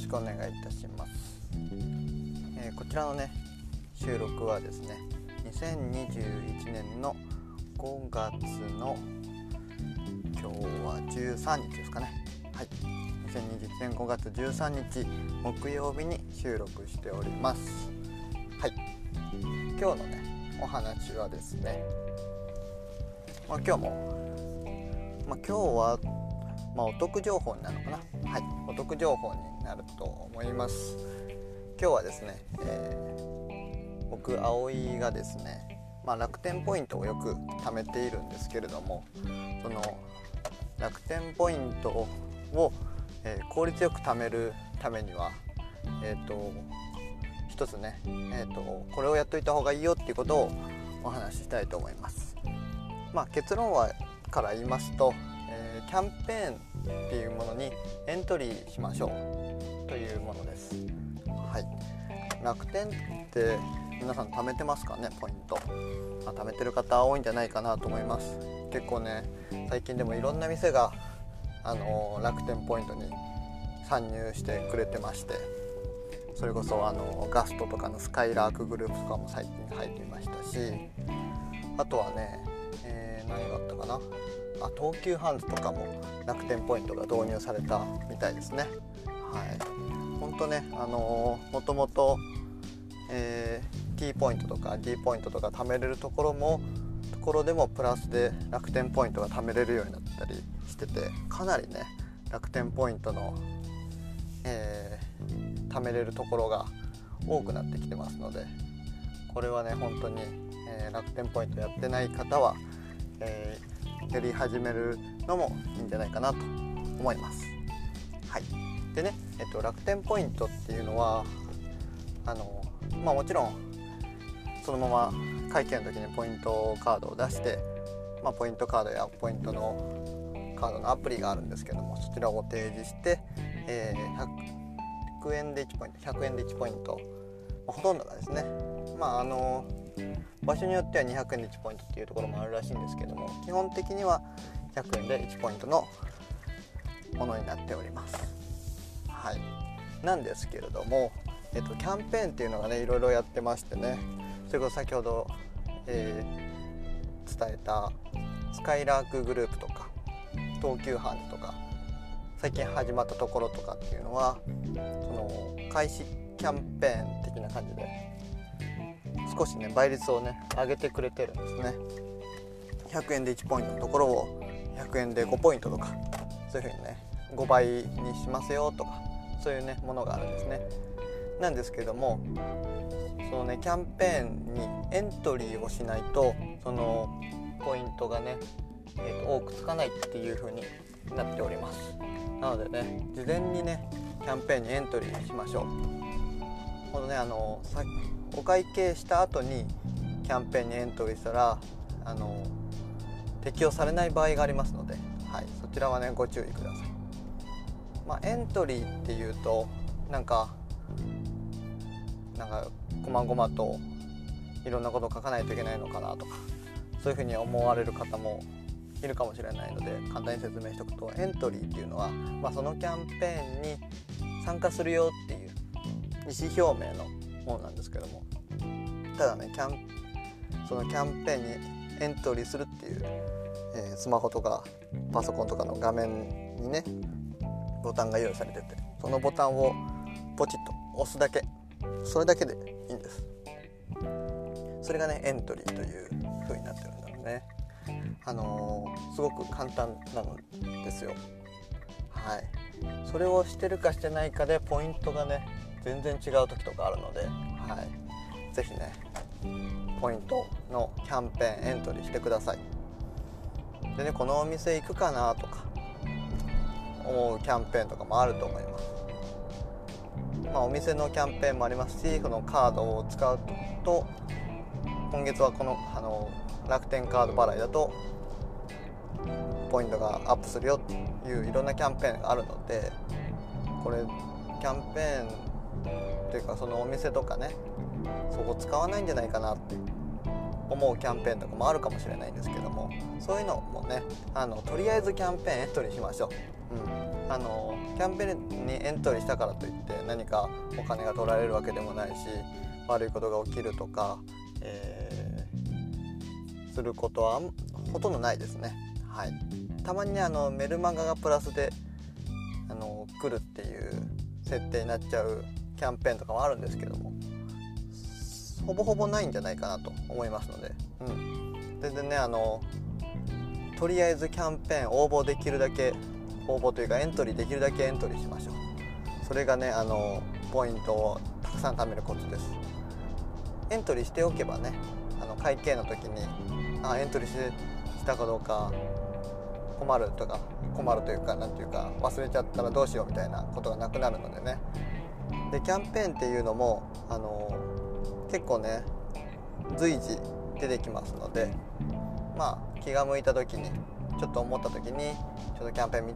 しくお願いいたします、えー、こちらのね収録はですね2021年の5月の今日は13日ですかね。はい。2021年5月13日木曜日に収録しております。はい。今日のねお話はですねまあ、今日もまあ、今日はまあ、お得情報になるのかな？はいお得情報になると思います今日はですね、えー、僕葵がですね、まあ、楽天ポイントをよく貯めているんですけれどもその楽天ポイントを、えー、効率よく貯めるためにはえっ、ー、と一つね、えーと、これをやっといた方がいいよっていうことをお話ししたいと思います。まあ、結論はから言いますと、えー、キャンペーンっていうものにエントリーしましょうというものです。はい、楽天って皆さん貯めてますかね？ポイント、まあ、貯めてる方多いんじゃないかなと思います。結構ね最近でもいろんな店があの楽天ポイントに参入してくれてましてそれこそあのガストとかのスカイラークグループとかも最近入っていましたしあとはね、えー、何があったかな？あ東急ハンズとかも楽天ポイントが導入されたみたいですね。はい、本当ね、あのー、もともと、えー、T ポイントとか D ポイントとか貯めれるところもところでもプラスで楽天ポイントが貯めれるようになったりしててかなりね楽天ポイントの、えー、貯めれるところが多くなってきてますのでこれはね本当に、えー、楽天ポイントやってない方は、えやり始めるのもいいんじゃないかなと思います。はい、でね、えっと、楽天ポイントっていうのはあの、まあ、もちろんそのまま会計の時にポイントカードを出して、まあ、ポイントカードやポイントのカードのアプリがあるんですけどもそちらを提示して、えー、100円で1ポイント100円で1ポイント、まあ、ほとんどがですねまああの場所によっては200円で1ポイントっていうところもあるらしいんですけども基本的には100円で1ポイントのものになっております。はい、なんですけれども、えっと、キャンペーンっていうのがねいろいろやってましてねそれこそ先ほど、えー、伝えたスカイラークグループとか東急ハンズとか最近始まったところとかっていうのはその開始キャンペーン的な感じで少しね倍率をね上げてくれてるんですね。100円で1ポイントのところを100円で5ポイントとかそういう風にね5倍にしますよとかそういうねものがあるんですね。なんですけどもそのねキャンペーンにエントリーをしないとそのポイントがね、えー、と多くつかないっていう風になっております。なのでね事前にねキャンペーンにエントリーしましょう。このねあのさお会計した後にキャンペーンにエントリーしたらあの適用されない場合がありますので、はい、そちらはねご注意ください、まあ、エントリーっていうとなんかなんかこまごまといろんなことを書かないといけないのかなとかそういうふうに思われる方もいるかもしれないので簡単に説明しておくとエントリーっていうのは、まあ、そのキャンペーンに参加するよっていう意思表明のものなんですけども。ただねキャンそのキャンペーンにエントリーするっていう、えー、スマホとかパソコンとかの画面にねボタンが用意されててそのボタンをポチッと押すだけ。それだけでいいんです。それがねエントリーという風になってるんだろうね。あのー、すごく簡単なんですよ。はい。それをしてるかしてないかでポイントがね全然違う時とかあるので、はい、ぜひねポイントのキャンペーンエントリーしてください。でねこのお店行くかなとか思うキャンペーンとかもあると思います。まあ、お店のキャンペーンもありますしこのカードを使うと今月はこのあの楽天カード払いだとポイントがアップするよっていういろんなキャンペーンがあるのでこれキャンペーンというかそのお店とかねそこ使わないんじゃないかなって思うキャンペーンとかもあるかもしれないんですけどもそういうのもねあのとりあえずキャンペーンエントリーしましょう、うん、あのキャンペーンにエントリーしたからといって何かお金が取られるわけでもないし悪いことが起きるとか、えー、することはほとんどないですね。はい、たまにねあのメルマガがプラスであの来るっていう設定になっちゃうキャンペーンとかもあるんですけどもほぼほぼないんじゃないかなと思いますので、うん、全然ねあのとりあえずキャンペーン応募できるだけ応募というかエントリーできるだけエントリーしましょう。それがねあのポイントをたくさん貯めるコツです。エントリーしておけばねあの会計の時にあエントリーしたかどうか困るとか困るというか何ていうか忘れちゃったらどうしようみたいなことがなくなるのでね。でキャンペーンっていうのもあの結構ね随時出てきますのでまあ気が向いた時にちょっと思った時にちょっとキャンペーン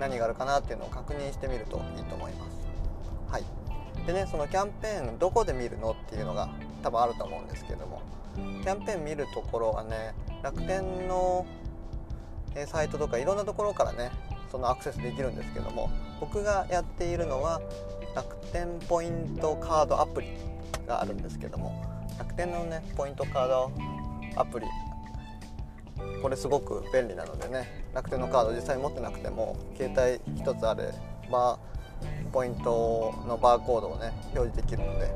何があるかなっていうのを確認してみるといいと思います。はい、でねそのキャンペーンどこで見るのっていうのが多分あると思うんですけどもキャンペーン見るところはね楽天のサイトとかいろんなところからねそのアクセスできるんですけども僕がやっているのは楽天ポイントカードアプリがあるんですけども楽天のねポイントカードアプリこれすごく便利なのでね楽天のカード実際持ってなくても携帯1つあればポイントのバーコードをね表示できるので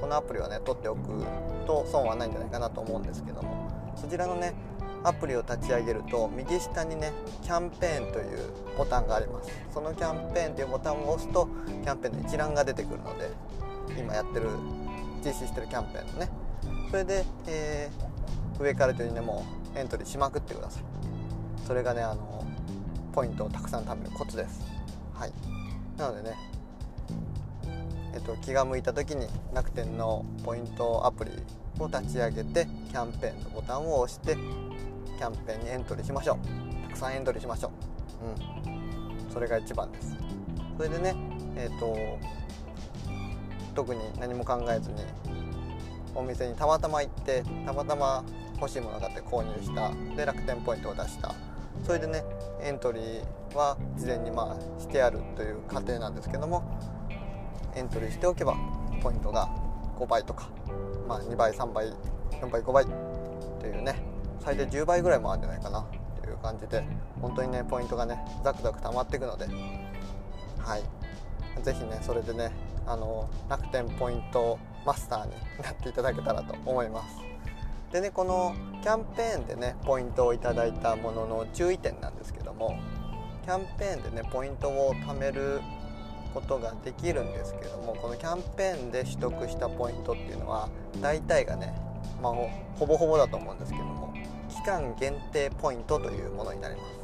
このアプリはね取っておくと損はないんじゃないかなと思うんですけどもそちらのねアプリを立ち上げると右下にねキャンペーンというボタンがあります。そのキャンペーンというボタンを押すとキャンペーンの一覧が出てくるので今やってる実施してるキャンペーンのね。それで、えー、上からというねもうエントリーしまくってください。それがねあのポイントをたくさん貯めるコツです。はい。なのでねえっと、気が向いた時に楽天のポイントアプリを立ち上げてキャンペーンのボタンを押してキャンペーンにエントリーしましょう。たくさんエントリーしましょう。うん。それが一番です。それでねえっ、と特に何も考えずにお店にたまたま行ってたまたま欲しいものがあって購入した。で楽天ポイントを出した。それでねエントリーは事前にまあしてあるという過程なんですけどもエントリーしておけばポイントが5倍とか、まあ、2倍3倍4倍5倍というね最大10倍ぐらいもあるんじゃないかなという感じで本当にねポイントがねザクザク溜まっていくのではい。是非ねそれでねあの楽天ポイントマスターに なっていただけたらと思います。でねこのキャンペーンでねポイントをいただいたものの注意点なんですけどもキャンペーンでねポイントを貯めることができるんですけどもこのキャンペーンで取得したポイントっていうのは大体がね、まあ、ほぼほぼだと思うんですけども期間限定ポイントというものになります。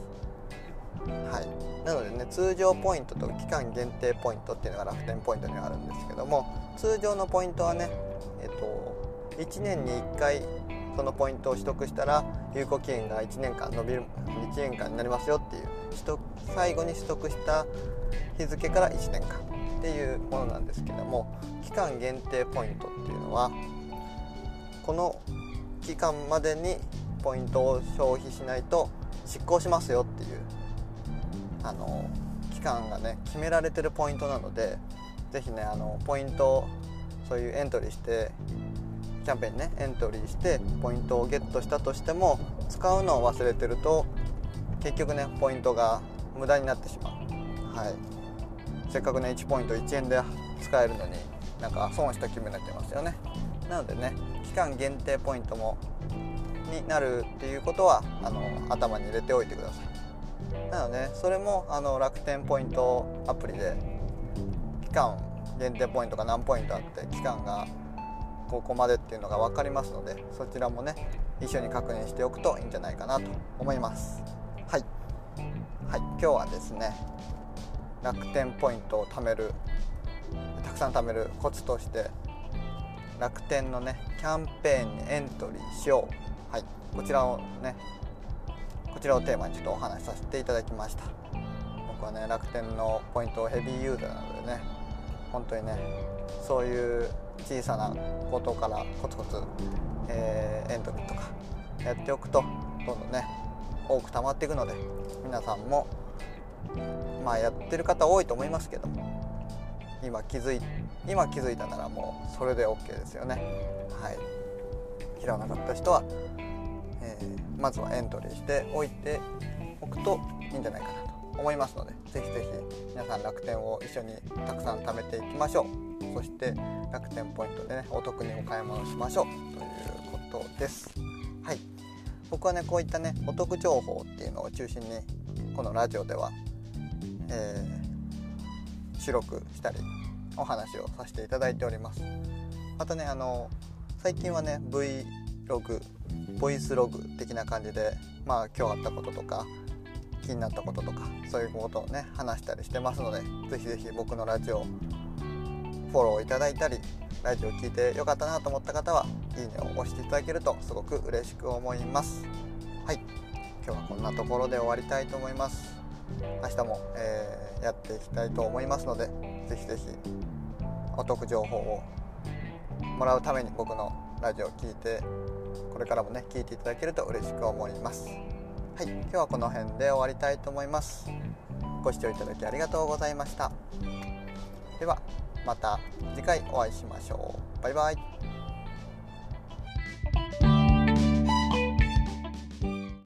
はい、なのでね通常ポイントと期間限定ポイントっていうのが楽天ポイントにはあるんですけども通常のポイントはね、えっと、1年に1回そのポイントを取得したら有効期限が1年間伸びる1年間になりますよっていう最後に取得した日付から1年間っていうものなんですけども期間限定ポイントっていうのはこの期間までにポイントを消費しないと執行しますよっていうあの期間がね決められてるポイントなので是非ねあのポイントそういうエントリーしてキャンペーンねエントリーしてポイントをゲットしたとしても使うのを忘れてると結局ねポイントが無駄になってしまう、はい、せっかくね1ポイント1円で使えるのになんか損した気分になってますよね。なのでね期間限定ポイントもになるっていうことはあの頭に入れておいてください。なので、ね、それもあの楽天ポイントアプリで期間限定ポイントが何ポイントあって期間がここまでっていうのが分かりますのでそちらもね一緒に確認しておくといいんじゃないかなと思います。はい、今日はですね楽天ポイントを貯めるたくさん貯めるコツとして楽天のねキャンペーンにエントリーしよう。はいこちらをねこちらをテーマにちょっとお話しさせていただきました。僕はね楽天のポイントをヘビーユーザーなのでね本当にねそういう小さなことからコツコツ、えー、エントリーとかやっておくとどんどんね多く溜まっていくので皆さんもまあやってる方多いと思いますけども今気づい今気づいたならもうそれで OK ですよね。はい。知らなかった人は、えー、まずはエントリーしておいておくといいんじゃないかなと思いますのでぜひぜひ皆さん楽天を一緒にたくさん貯めていきましょう。そして楽天ポイントでねお得にお買い物しましょうということです。はい。僕はねこういったねお得情報っていうのを中心にこのラジオでは、えー、収録したりお話をさせていただいております。またねあの最近はね Vlog ボイスログ的な感じでまあ今日あったこととか気になったこととかそういうことをね話したりしてますので是非是非僕のラジオフォローいただいたりラジオ聞いてよかったなと思った方はいいねを押していただけるとすごく嬉しく思います。はい。今日はこんなところで終わりたいと思います。明日も、えー、やっていきたいと思いますので是非是非お得情報をもらうために僕のラジオを聴いてこれからもね聞いていただけると嬉しく思います。はい。今日はこの辺で終わりたいと思います。ご視聴いただきありがとうございました。では。また次回お会いしましょう。バイバイ。